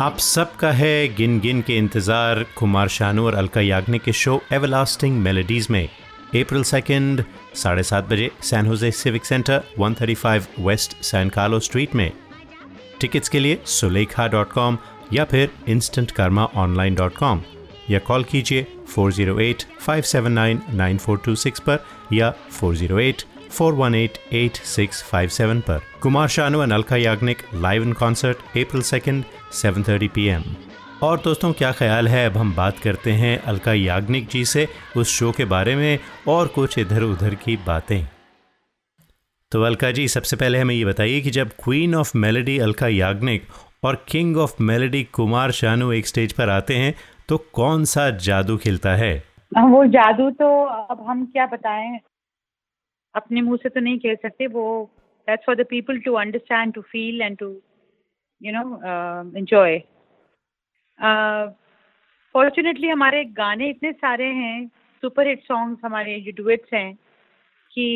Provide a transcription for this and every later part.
आप सबका है गिन गिन के इंतज़ार कुमार शानू और अलका याग्निक के शो एवरलास्टिंग मेलोडीज़ में। अप्रैल सेकेंड साढ़े सात बजे San Jose Civic Center 135 West San Carlo Street में। टिकट्स के लिए सुलेखा डॉट कॉम या फिर instant karma online dot com या कॉल कीजिए 408-579-9426 पर या 408-418-8657 पर। कुमार शानू और Alka Yagnik live in concert April second 7:30 PM और दोस्तों, क्या ख्याल है? अब हम बात करते हैं अलका याग्निक जी से उस शो के बारे में और कुछ इधर उधर की बातें। तो अलका जी, सबसे पहले हमें ये बताइए कि जब queen of melody Alka Yagnik और king of melody Kumar Sanu एक स्टेज पर आते हैं तो कौन सा जादू खिलता है? वो जादू तो अब हम क्या बताएँ? अपने मुँह से तो नहीं कह सकते वो that's for the people to understand to feel and to you know enjoy fortunately हमारे गाने इतने सारे हैं सुपर हिट सॉन्ग्स हमारे जो डुएट्स हैं कि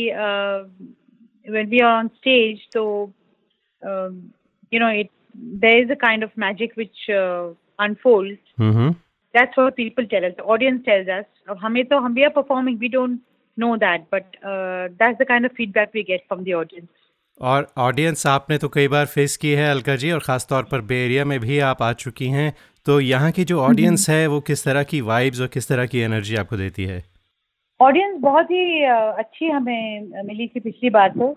when we are on stage तो you know it there is a kind of magic which unfold that's for people tell us audience tells us अब हमें तो हम we are performing we don't know that but that's the kind of feedback we get from the audience और audience आपने तो कई बार face की है अलका जी और ख़ास तौर पर बे एरिया में भी आप आ चुकी हैं। तो यहाँ की जो ऑडियंस है वो किस तरह की वाइब्स और किस तरह की एनर्जी आपको देती है? ऑडियंस बहुत ही अच्छी हमें मिली थी पिछली बार तो।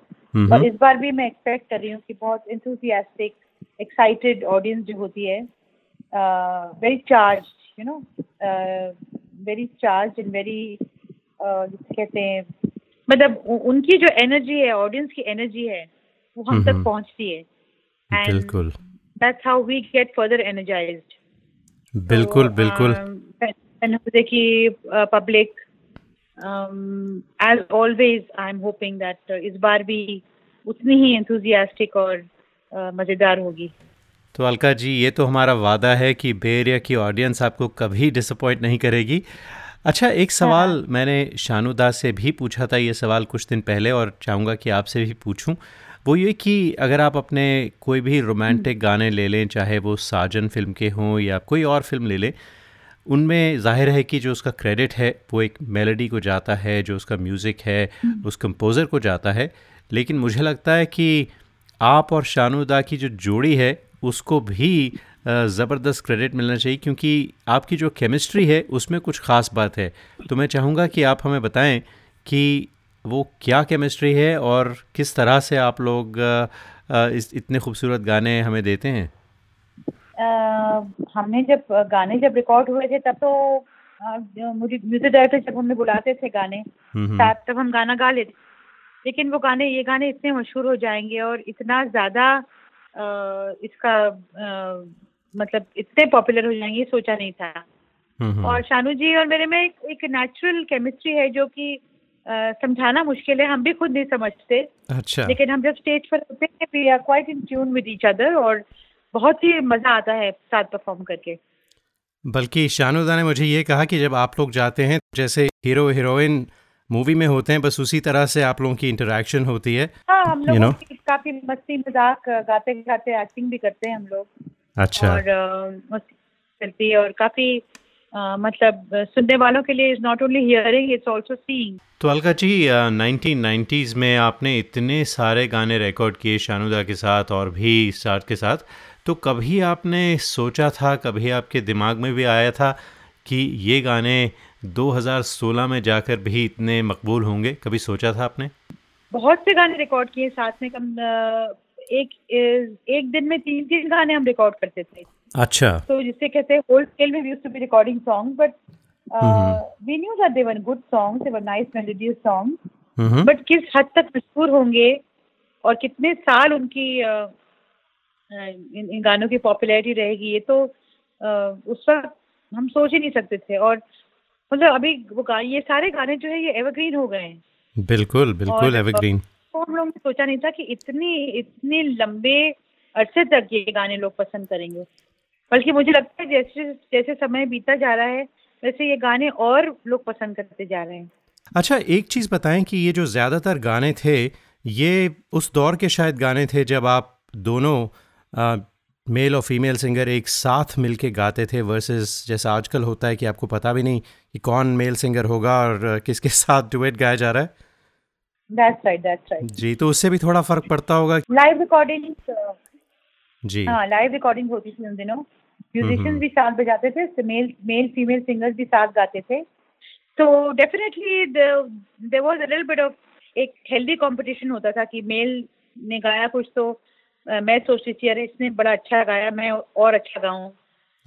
और इस बार भी मैं एक्सपेक्ट कर रही हूँ कि बहुत इंथुसियास्टिक एक्साइटेड ऑडियंस जो होती है very charge you know very charge and very कहते हैं मतलब उनकी जो एनर्जी है ऑडियंस की एनर्जी है वो हम तक पहुँचती है। बिल्कुल। That's how we get further energized बिल्कुल so, बिल्कुल। की public as always I am hoping that इस बार भी उतनी ही एंथुजियास्टिक और uh, मज़ेदार होगी। तो अलका जी ये तो हमारा वादा है कि बेरिया की ऑडियंस आपको कभी डिसअपॉइंट नहीं करेगी। अच्छा एक सवाल हाँ, हाँ। मैंने शानुदा से भी पूछा था ये सवाल कुछ दिन पहले और चाहूँगा कि आपसे भी पूछूँ वो ये कि अगर आप अपने कोई भी रोमांटिक हम्म। गाने ले लें चाहे वो साजन फ़िल्म के हों या कोई और फ़िल्म ले लें उनमें ज़ाहिर है कि जो उसका क्रेडिट है वो एक मेलोडी को जाता है जो उसका म्यूज़िक है हम्म। उस कंपोज़र को जाता है लेकिन मुझे लगता है कि आप और शानुदा की जो जोड़ी है उसको भी ज़बरदस्त क्रेडिट मिलना चाहिए क्योंकि आपकी जो केमिस्ट्री है उसमें कुछ ख़ास बात है। तो मैं चाहूँगा कि आप हमें बताएँ कि वो क्या केमिस्ट्री है और किस तरह से आप लोग इस इतने खूबसूरत गाने हमें देते हैं। हमने जब गाने जब रिकॉर्ड हुए थे तब तो मुझे म्यूज़िक डायरेक्टर जब हमें बुलाते थे गाने हम्म, हम्म। तब हम गाना गा लेते लेकिन वो गाने ये गाने इतने मशहूर हो जाएँगे और इतना ज़्यादा इसका मतलब इतने पॉपुलर हो जाएँगे सोचा नहीं था। और शानू जी और मेरे में एक, नेचुरल केमिस्ट्री है जो कि समझाना मुश्किल है हम भी खुद नहीं समझते। अच्छा। लेकिन हम जब स्टेज पर होते हैं we are quite in tune with each other और बहुत ही मज़ा आता है साथ परफॉर्म करके। बल्कि शानुदा ने मुझे ये कहा कि जब आप लोग जाते हैं जैसे हीरो हीरोइन मूवी में होते हैं बस उसी तरह से आप लोगों की इंटरेक्शन होती है हाँ हम लोग you know? काफ़ी मस्ती मज़ाक गाते गाते एक्टिंग भी करते हैं हम लोग। अच्छा। और चलती है और काफ़ी Uh, मतलब सुनने वालों के लिए is not only hearing it's also seeing तो अलका जी नाइनटीन नाइन्टीज़ में आपने इतने सारे गाने रिकॉर्ड किए शानुदा के साथ और भी स्टार्ट के साथ। तो कभी आपने सोचा था कभी आपके दिमाग में भी आया था कि ये गाने 2016 में जाकर भी इतने मकबूल होंगे? कभी सोचा था आपने? बहुत से गाने रिकॉर्ड किए साथ में कम एक एक दिन में तीन तीन गाने हम रिकॉर्ड करते थे। अच्छा। तो जिसे कहते हैं होल स्केल में we used to be recording song but we knew that they were good songs they were nice melodious songs but किस हद तक मशहूर होंगे और कितने साल उनकी uh, इन, इन गानों की पॉपुलैरिटी रहेगी ये तो uh, उस वक्त हम सोच ही नहीं सकते थे। और मतलब अभी वो ये सारे गाने जो है ये एवरग्रीन हो गए हैं। बिल्कुल बिल्कुल एवरग्रीन तो हम लोग ने सोचा नहीं था कि इतनी इतने लंबे अरसे तक ये गाने लोग पसंद करेंगे। बल्कि मुझे लगता है जैसे जैसे समय बीता जा रहा है वैसे ये गाने और लोग पसंद करते जा रहे हैं। अच्छा एक चीज़ बताएँ कि ये जो ज़्यादातर गाने थे ये उस दौर के शायद गाने थे जब आप दोनों आ, मेल और फीमेल सिंगर एक साथ मिलके गाते थे वर्सेस जैसा आजकल होता है कि आपको पता भी नहीं कि कौन मेल सिंगर होगा और किसके साथ डुएट गाया जा रहा है। That's right, that's right. जी तो उससे भी थोड़ा फ़र्क पड़ता होगा लाइव रिकॉर्डिंग जी। हाँ लाइव रिकॉर्डिंग होती थी उन दिनों। म्यूजिशियंस भी साथ बजाते थे मेल मेल फीमेल सिंगर्स भी साथ गाते थे। तो definitely there was little bit of एक हेल्दी कंपटीशन होता था कि मेल ने गाया कुछ तो uh, मैं सोचती थी अरे इसने बड़ा अच्छा गाया मैं और अच्छा गाऊं।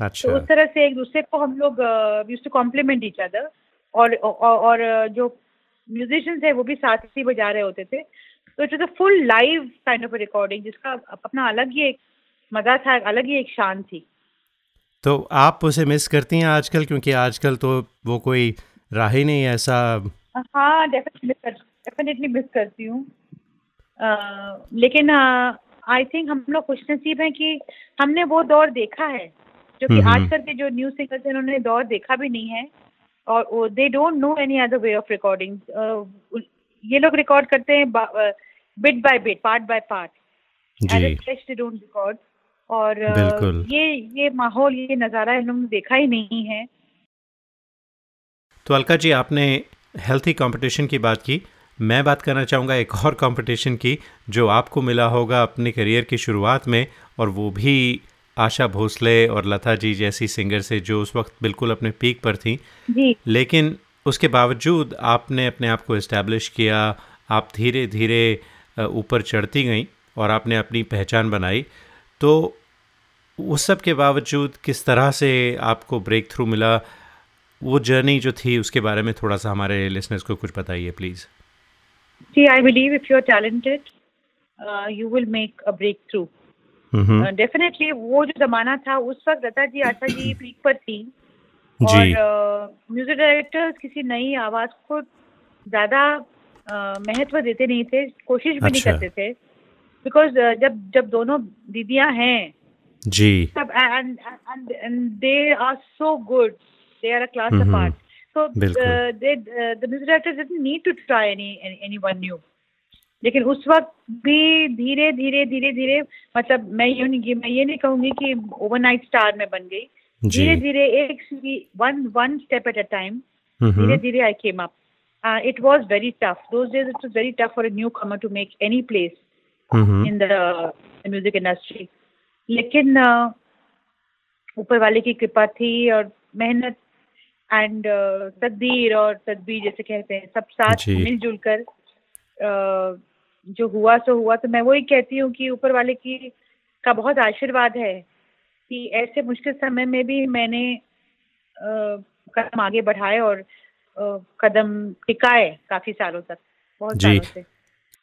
अच्छा। तो उस तरह से एक दूसरे को हम लोग use to compliment each other और और, और जो म्यूजिशियंस है वो भी साथ ही बजा रहे होते थे। तो it was a full live kind of recording जिसका अपना अलग ही एक मज़ा था अलग ही एक शान थी। तो आप उसे मिस करती हैं आजकल? क्योंकि आजकल तो वो कोई राह ही नहीं ऐसा। हाँ डेफिनेटली मिस करती हूँ। लेकिन आई थिंक हम लोग खुश नसीब हैं कि हमने वो दौर देखा है जो कि आजकल के जो न्यूज़ सिंगर्स हैं उन्होंने दौर देखा भी नहीं है। और they don't know any other way of recording ये लोग रिकॉर्ड करते हैं bit by bit part by part don't record और ये ये माहौल ये नज़ारा इन लोगों देखा ही नहीं है। तो अलका जी आपने हेल्थी कंपटीशन की बात की। मैं बात करना चाहूँगा एक और कंपटीशन की जो आपको मिला होगा अपने करियर की शुरुआत में और वो भी आशा भोसले और लता जी जैसी सिंगर से जो उस वक्त बिल्कुल अपने पीक पर थी। जी। लेकिन उसके बावजूद आपने अपने आप को इस्टेब्लिश किया आप धीरे धीरे ऊपर चढ़ती गई और आपने अपनी पहचान बनाई। तो उस सब के बावजूद किस तरह से आपको ब्रेक थ्रू मिला? वो जर्नी जो थी उसके बारे में थोड़ा सा हमारे लिसनर्स को कुछ बताइए please ji I believe if you are talented you will make a breakthrough definitely uh, वो जो जमाना था उस वक्त लता जी आशा जी पीक पर थी। और म्यूज़िक uh, डायरेक्टर्स किसी नई आवाज़ को ज़्यादा uh, महत्व देते नहीं थे कोशिश भी अच्छा। नहीं करते थे। बिकॉज़ uh, जब जब दोनों दीदियाँ हैं जी। सब and they are so good they are a class apart so बिल्कुल। uh, they uh, the music directors didn't need to try any, any anyone new लेकिन उस वक्त भी धीरे धीरे धीरे धीरे मतलब मैं ये नहीं मैं ये नहीं कहूँगी कि ओवरनाइट स्टार में बन गई। धीरे धीरे एक one one step at a time धीरे धीरे I came up it was very tough it was very tough for a newcomer to make any place hmm, in the music industry लेकिन uh, ऊपर वाले की कृपा थी और मेहनत एंड तदबीर और तदबीर जैसे कहते हैं सब साथ मिलजुल कर uh, जो हुआ सो हुआ। तो मैं वही कहती हूँ कि ऊपर वाले की का बहुत आशीर्वाद है कि ऐसे मुश्किल समय में भी मैंने uh, कदम आगे बढ़ाए और uh, कदम टिकाए काफ़ी सालों तक। बहुत जी। सालों से।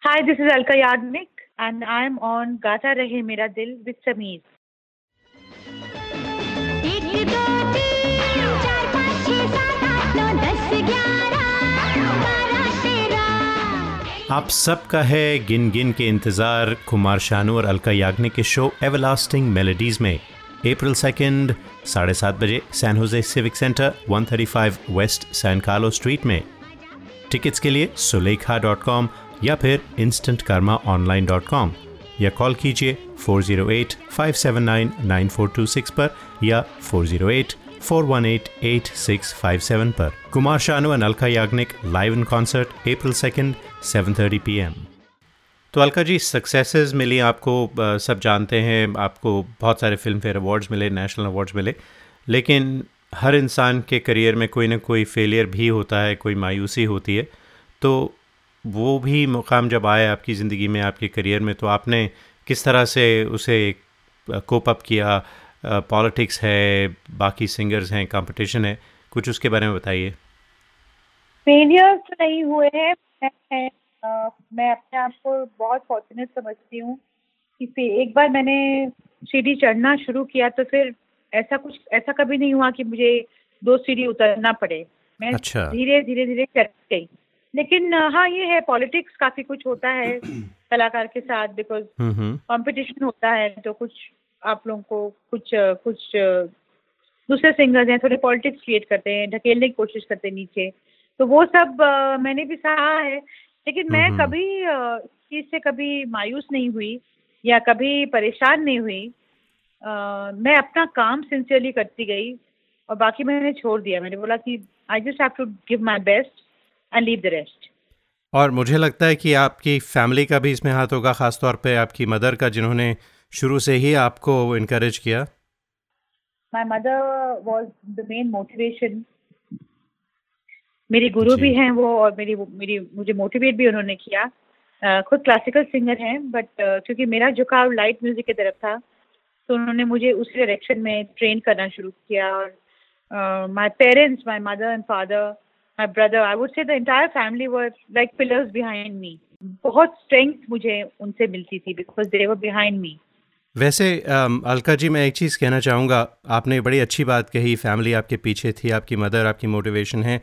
Hi this is Alka Yagnik and I am on गाता रहे मेरा दिल विद समीर एक दो तीन चार पाँच छः सात आठ नौ दस ग्यारह आप सबका है गिन गिन के इंतज़ार कुमार शानू और अलका याग्निक के शो एवरलास्टिंग मेलोडीज में। अप्रैल सेकंड साढ़े सात बजे San Jose Civic Center 135 West San Carlo Street में। टिकट्स के लिए सुलेखा डॉट कॉम या फिर instant karma online dot com या कॉल कीजिए 408-579-9426 पर या 408-418-8657 पर। Kumar Sanu and Alka Yagnik live in concert April second 7:30 PM तो अलका जी सक्सेसेस मिली आपको सब जानते हैं, आपको बहुत सारे फ़िल्म फेयर अवार्ड्स मिले नेशनल अवार्ड्स मिले, लेकिन हर इंसान के करियर में कोई ना कोई फेलियर भी होता है, कोई मायूसी होती है। तो वो भी मुकाम जब आए आपकी ज़िंदगी में, आपके करियर में तो आपने किस तरह से उसे कोप अप किया? पॉलिटिक्स है, बाकी सिंगर्स हैं कंपटीशन है, कुछ उसके बारे में बताइए। फेलियर्स नहीं हुए हैं मैं अ, मैं अपने आप को बहुत फॉर्चुनेट समझती हूँ कि एक बार मैंने सीढ़ी चढ़ना शुरू किया तो फिर ऐसा कुछ ऐसा कभी नहीं हुआ कि मुझे दो सीढ़ी उतरना पड़े। मैं अच्छा। धीरे धीरे धीरे चढ़ गई। लेकिन हाँ ये है पॉलिटिक्स काफ़ी कुछ होता है कलाकार के साथ बिकॉज़ हम्म हम्म। कंपटीशन होता है तो कुछ आप लोगों को कुछ कुछ दूसरे सिंगर्स हैं थोड़े पॉलिटिक्स क्रिएट करते हैं ढकेलने की कोशिश करते हैं नीचे। तो वो सब मैंने भी सहा है। लेकिन मैं। कभी इस चीज़ से कभी मायूस नहीं हुई या कभी परेशान नहीं हुई। मैं अपना काम सिंसियरली करती गई और बाकी मैंने छोड़ दिया। मैंने बोला कि I just have to give my best and leave the rest और मुझे लगता है कि आपकी फैमिली का भी इसमें हाथ होगा ख़ास तौर पे आपकी मदर का जिन्होंने शुरू से ही आपको इनक्रेज किया। My mother was the main motivation मेरी गुरु भी हैं वो और मेरी मेरी मुझे मोटिवेट भी उन्होंने किया। uh, खुद क्लासिकल सिंगर हैं बट uh, क्योंकि मेरा झुकाव लाइट म्यूज़िक की तरफ़ था तो उन्होंने मुझे उस डायरेक्शन में ट्रेन करना शुरू किया और my parents my mother and father my brother I would say the entire family were like pillars behind me बहुत स्ट्रेंथ मुझे उनसे मिलती थी because they were behind me वैसे अलका जी मैं एक चीज़ कहना चाहूँगा आपने बड़ी अच्छी बात कही फैमिली आपके पीछे थी आपकी मदर आपकी मोटिवेशन है।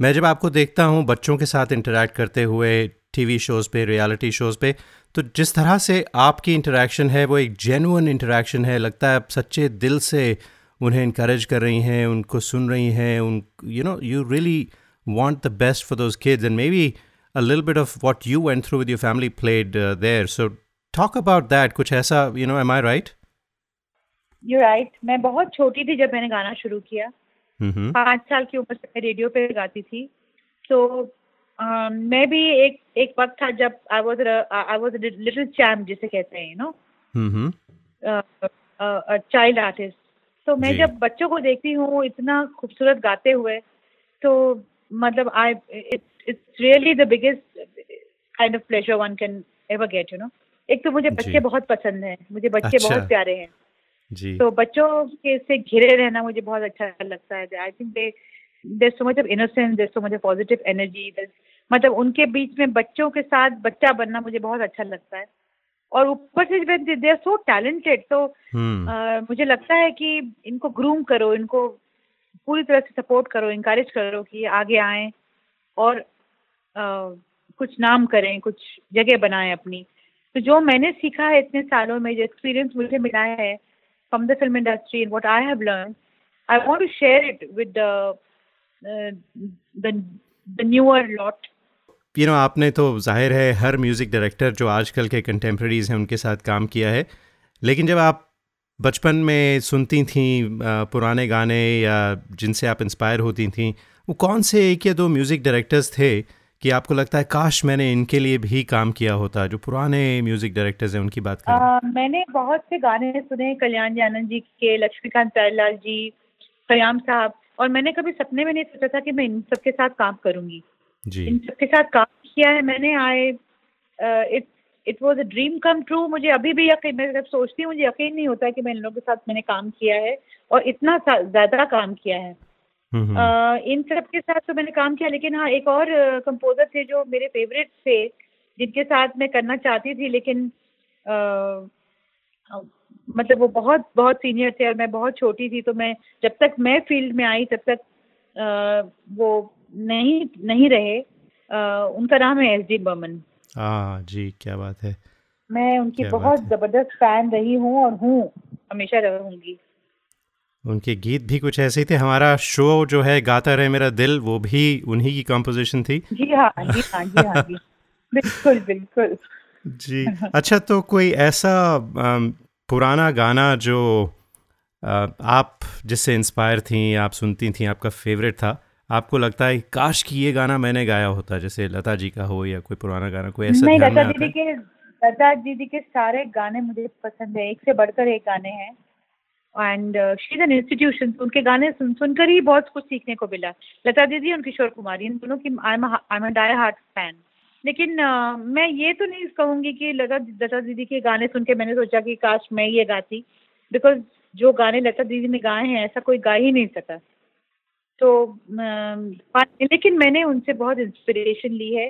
मैं जब आपको देखता हूँ बच्चों के साथ इंटरेक्ट करते हुए टीवी शोज़ पे रियलिटी शोज़ पे तो जिस तरह से आपकी इंटरेक्शन है, वो एक जेनुअन इंटरेक्शन है। लगता है आप सच्चे दिल से उन्हें इनक्रेज कर रही हैं, उनको सुन रही हैं, उन you know you really want the best for those kids and maybe a little bit of what you went through with your family played there so talk about that कुछ ऐसा you know am I right you right मैं बहुत छोटी थी जब मैंने गाना शुरू किया। पाँच साल की उम्र से मैं रेडियो पे गाती थी। तो uh, मैं भी एक एक वक्त था जब I was I was little champ जिसे कहते हैं नो चाइल्ड आर्टिस्ट तो मैं जब बच्चों को देखती हूँ इतना खूबसूरत गाते हुए तो मतलब I it's really the biggest kind of pleasure one can ever get you know एक तो मुझे बच्चे बहुत पसंद हैं मुझे बच्चे अच्छा। बहुत प्यारे हैं। तो बच्चों के से घिरे रहना मुझे बहुत अच्छा लगता है। I think they there so much of innocence there so much of positive energy मतलब उनके बीच में बच्चों के साथ बच्चा बनना मुझे बहुत अच्छा लगता है। और ऊपर से दे आर सो टैलेंटेड तो हम्म। मुझे लगता है कि इनको ग्रूम करो इनको पूरी तरह से सपोर्ट करो इंकरेज करो कि आगे आए और अ, कुछ नाम करें कुछ जगह बनाएँ अपनी। तो जो मैंने सीखा है इतने सालों में जो एक्सपीरियंस मुझे मिला है from the film industry and what I have learn I want to share it with the the newer lot you know आपने तो ज़ाहिर है हर म्यूज़िक डायरेक्टर जो आजकल के कंटेम्प्रेरीज हैं, उनके साथ काम किया है। लेकिन जब आप बचपन में सुनती थी पुराने गाने या जिनसे आप इंस्पायर होती थी, वो कौन से एक या दो म्यूज़िक डायरेक्टर्स थे कि आपको लगता है काश मैंने इनके लिए भी काम किया होता जो पुराने म्यूज़िक डायरेक्टर्स हैं उनकी बात करें। मैंने बहुत से गाने सुने कल्याण जी आनंद जी के लक्ष्मीकांत प्यारेलाल जी कयाम साहब और मैंने कभी सपने में नहीं सोचा था कि मैं इन सबके साथ काम करूँगी। जी। इन सबके साथ काम किया है मैंने I it it was a dream come true मुझे अभी भी यकीन मैं जब सोचती हूँ मुझे यकीन नहीं होता कि मैं इन लोगों के साथ मैंने काम किया है और इतना ज़्यादा काम किया है। इन सब के साथ तो मैंने काम किया लेकिन हाँ एक और कंपोजर थे जो मेरे फेवरेट थे जिनके साथ मैं करना चाहती थी लेकिन अ, मतलब वो बहुत बहुत सीनियर थे और मैं बहुत छोटी थी तो मैं जब तक मैं फ़ील्ड में आई तब तक अ, वो नहीं नहीं रहे। अ, उनका नाम है एस डी बर्मन हाँ जी क्या बात है। मैं उनकी बहुत ज़बरदस्त फ़ैन रही हूँ और हूँ हमेशा रहूँगी। उनके गीत भी कुछ ऐसे ही थे। हमारा शो जो है गाता रहे मेरा दिल वो भी उन्हीं की कंपोजिशन थी। जी हाँ जी हाँ जी हाँ जी। बिल्कुल बिल्कुल। जी अच्छा तो कोई ऐसा पुराना गाना जो आप जिससे इंस्पायर थी आप सुनती थी आपका फेवरेट था आपको लगता है काश कि ये गाना मैंने गाया होता जैसे लता जी का हो या कोई पुराना गाना कोई ऐसा नहीं लता दीदी के लता दीदी के सारे गाने मुझे पसंद है। एक से बढ़कर एक गाने हैं। And she is an institution उनके गाने सुन सुनकर ही बहुत कुछ सीखने को मिला। लता दीदी और किशोर कुमार इन दोनों की I am die hard fan लेकिन अ, मैं ये तो नहीं कहूँगी कि लता लता दीदी के गाने सुन के मैंने सोचा कि काश मैं ये गाती बिकॉज़ जो गाने लता दीदी ने गाए हैं ऐसा कोई गा ही नहीं सका तो पा- लेकिन मैंने उनसे बहुत इंस्पिरेशन ली है।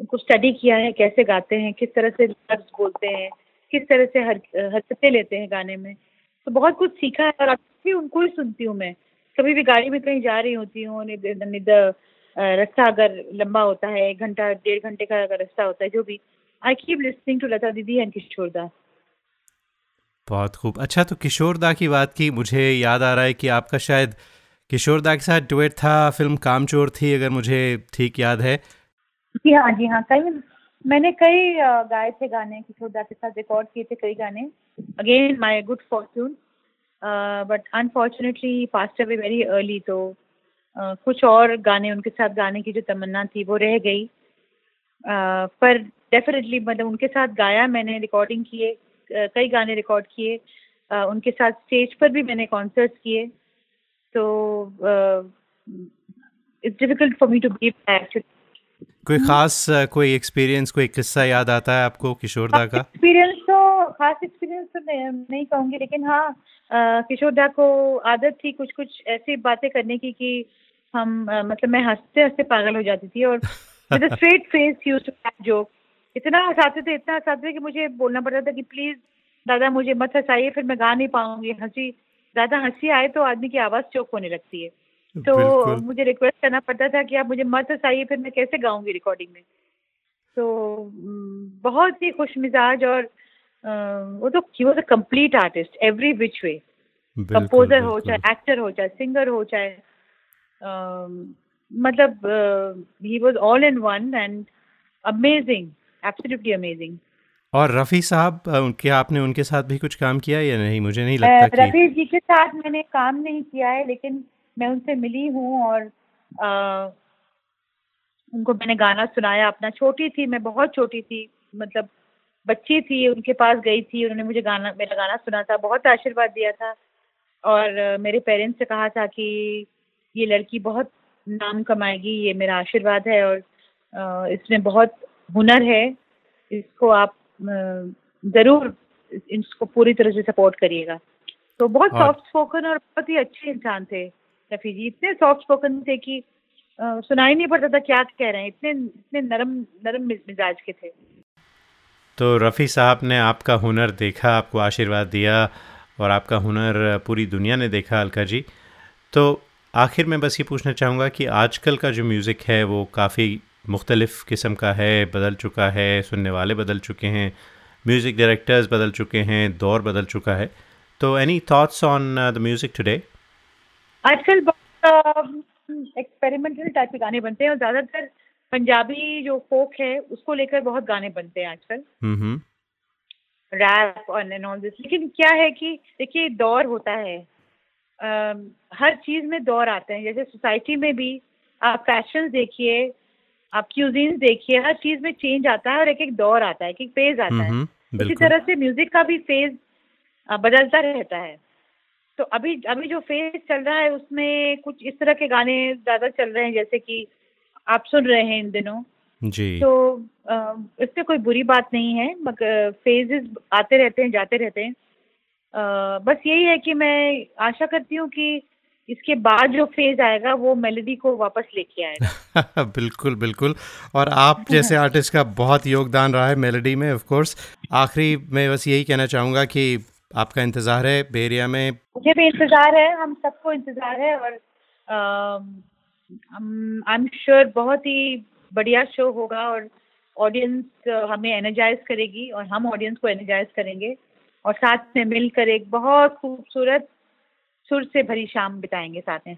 उनको स्टडी किया है कैसे गाते हैं किस तरह से लफ्ज बोलते हैं किस तरह से हर हरकतें लेते हैं गाने में। तो बहुत कुछ सीखा है और अभी भी उनको ही सुनती हूँ मैं। कभी भी गाड़ी में कहीं जा रही होती हूँ रास्ता अगर लंबा होता है एक घंटा डेढ़ घंटे का अगर रास्ता होता है जो भी। I keep listening to Lata didi and Kishore दास बहुत खूब। अच्छा तो किशोर दा की बात की मुझे याद आ रहा है कि आपका शायद किशोर दा के साथ डुएट था फ़िल्म कामचोर थी अगर मुझे ठीक याद है। जी हाँ जी हाँ कई मैंने कई गाए थे गाने किशोर दा के साथ रिकॉर्ड किए थे कई गाने। Again my good fortune but unfortunately passed away very early तो uh, कुछ और गाने उनके साथ गाने की जो तमन्ना थी वो रह गई। uh, पर डेफिनेटली मतलब उनके साथ गाया मैंने रिकॉर्डिंग किए कई गाने रिकॉर्ड किए। uh, उनके साथ स्टेज पर भी मैंने कॉन्सर्ट्स किए। तो it's difficult for me to be actually कोई खास कोई एक्सपीरियंस कोई किस्सा याद आता है आपको किशोर दा का? एक्सपीरियंस तो खास एक्सपीरियंस तो नहीं, कहूँगी लेकिन हाँ किशोर दा को आदत थी कुछ कुछ ऐसी बातें करने की कि हम आ, मतलब मैं हँसते हँसते पागल हो जाती थी और straight face used to joke इतना हंसाते थे इतना हंसाते थे कि मुझे बोलना पड़ता था कि प्लीज़ दादा मुझे मत हंसाइए फिर मैं गा नहीं पाऊँगी हँसी ज़्यादा हँसी आए तो आदमी की आवाज़ चौक होने लगती है। तो मुझे रिक्वेस्ट करना पड़ता था कि आप मुझे मत हंसाइए फिर मैं कैसे गाऊँगी रिकॉर्डिंग में? तो बहुत ही खुश मिजाज और वो तो ही was a complete artist every which way composer हो चाहे एक्टर हो चाहे सिंगर हो चाहे मतलब ही was all in one and amazing absolutely amazing और रफ़ी साहब क्या आपने उनके साथ भी कुछ काम किया या नहीं? मुझे नहीं लगता रफ़ी जी के साथ मैंने काम नहीं किया है लेकिन मैं उनसे मिली हूँ और आ, उनको मैंने गाना सुनाया अपना। छोटी थी मैं बहुत छोटी थी मतलब बच्ची थी उनके पास गई थी उन्होंने मुझे गाना मेरा गाना सुना था बहुत आशीर्वाद दिया था। और मेरे पेरेंट्स से कहा था कि ये लड़की बहुत नाम कमाएगी ये मेरा आशीर्वाद है और इसमें बहुत हुनर है। इसको आप ज़रूर इसको पूरी तरह से सपोर्ट करिएगा। तो बहुत सॉफ्ट स्पोकन और बहुत ही अच्छे इंसान थे। रफ़ी जी इतने सॉफ्ट स्पोकन थे कि सुनाई नहीं पड़ता था क्या कह रहे हैं। इतने इतने नरम नरम मिजाज के थे। तो रफ़ी साहब ने आपका हुनर देखा, आपको आशीर्वाद दिया और आपका हुनर पूरी दुनिया ने देखा, अलका जी। तो आखिर में बस ये पूछना चाहूँगा कि आजकल का जो म्यूज़िक है, वो काफ़ी मुख्तलिफ़ किस्म का है, बदल चुका है, सुनने वाले बदल चुके हैं म्यूज़िक डायरेक्टर्स बदल चुके हैं, दौर बदल चुका है। तो any thoughts on the music today आजकल बहुत एक्सपेरिमेंटल टाइप के गाने बनते हैं और ज़्यादातर पंजाबी जो फोक है उसको लेकर बहुत गाने बनते हैं आजकल। रैप और एंड ऑल दिस लेकिन क्या है कि देखिए दौर होता है। आ, हर चीज़ में दौर आते हैं। जैसे सोसाइटी में भी आप फ़ैशन देखिए आप क्यूजीन देखिए हर चीज़ में चेंज आता है और एक एक दौर आता है एक एक फ़ेज़ आता है। इसी तरह से म्यूज़िक का भी फ़ेज़ बदलता रहता है। तो अभी अभी जो फ़ेज़ चल रहा है उसमें कुछ इस तरह के गाने ज़्यादा चल रहे हैं जैसे कि आप सुन रहे हैं इन दिनों। जी। तो इससे कोई बुरी बात नहीं है मगर फेजेस आते रहते हैं जाते रहते हैं। आ, बस यही है कि मैं आशा करती हूँ कि इसके बाद जो फ़ेज़ आएगा वो मेलोडी को वापस लेके आएगा बिल्कुल बिल्कुल। और आप जैसे आर्टिस्ट का बहुत योगदान रहा है मेलोडी में ऑफ़ कोर्स आखिरी मैं बस यही कहना चाहूँगा कि आपका इंतज़ार है बेरिया में? मुझे भी इंतज़ार है, हम सबको इंतज़ार है और आई एम श्योर बहुत ही बढ़िया शो होगा और ऑडियंस हमें एनर्जाइज करेगी और हम ऑडियंस को एनर्जाइज करेंगे और साथ में मिलकर एक बहुत खूबसूरत सुर से भरी शाम बिताएँगे साथ में।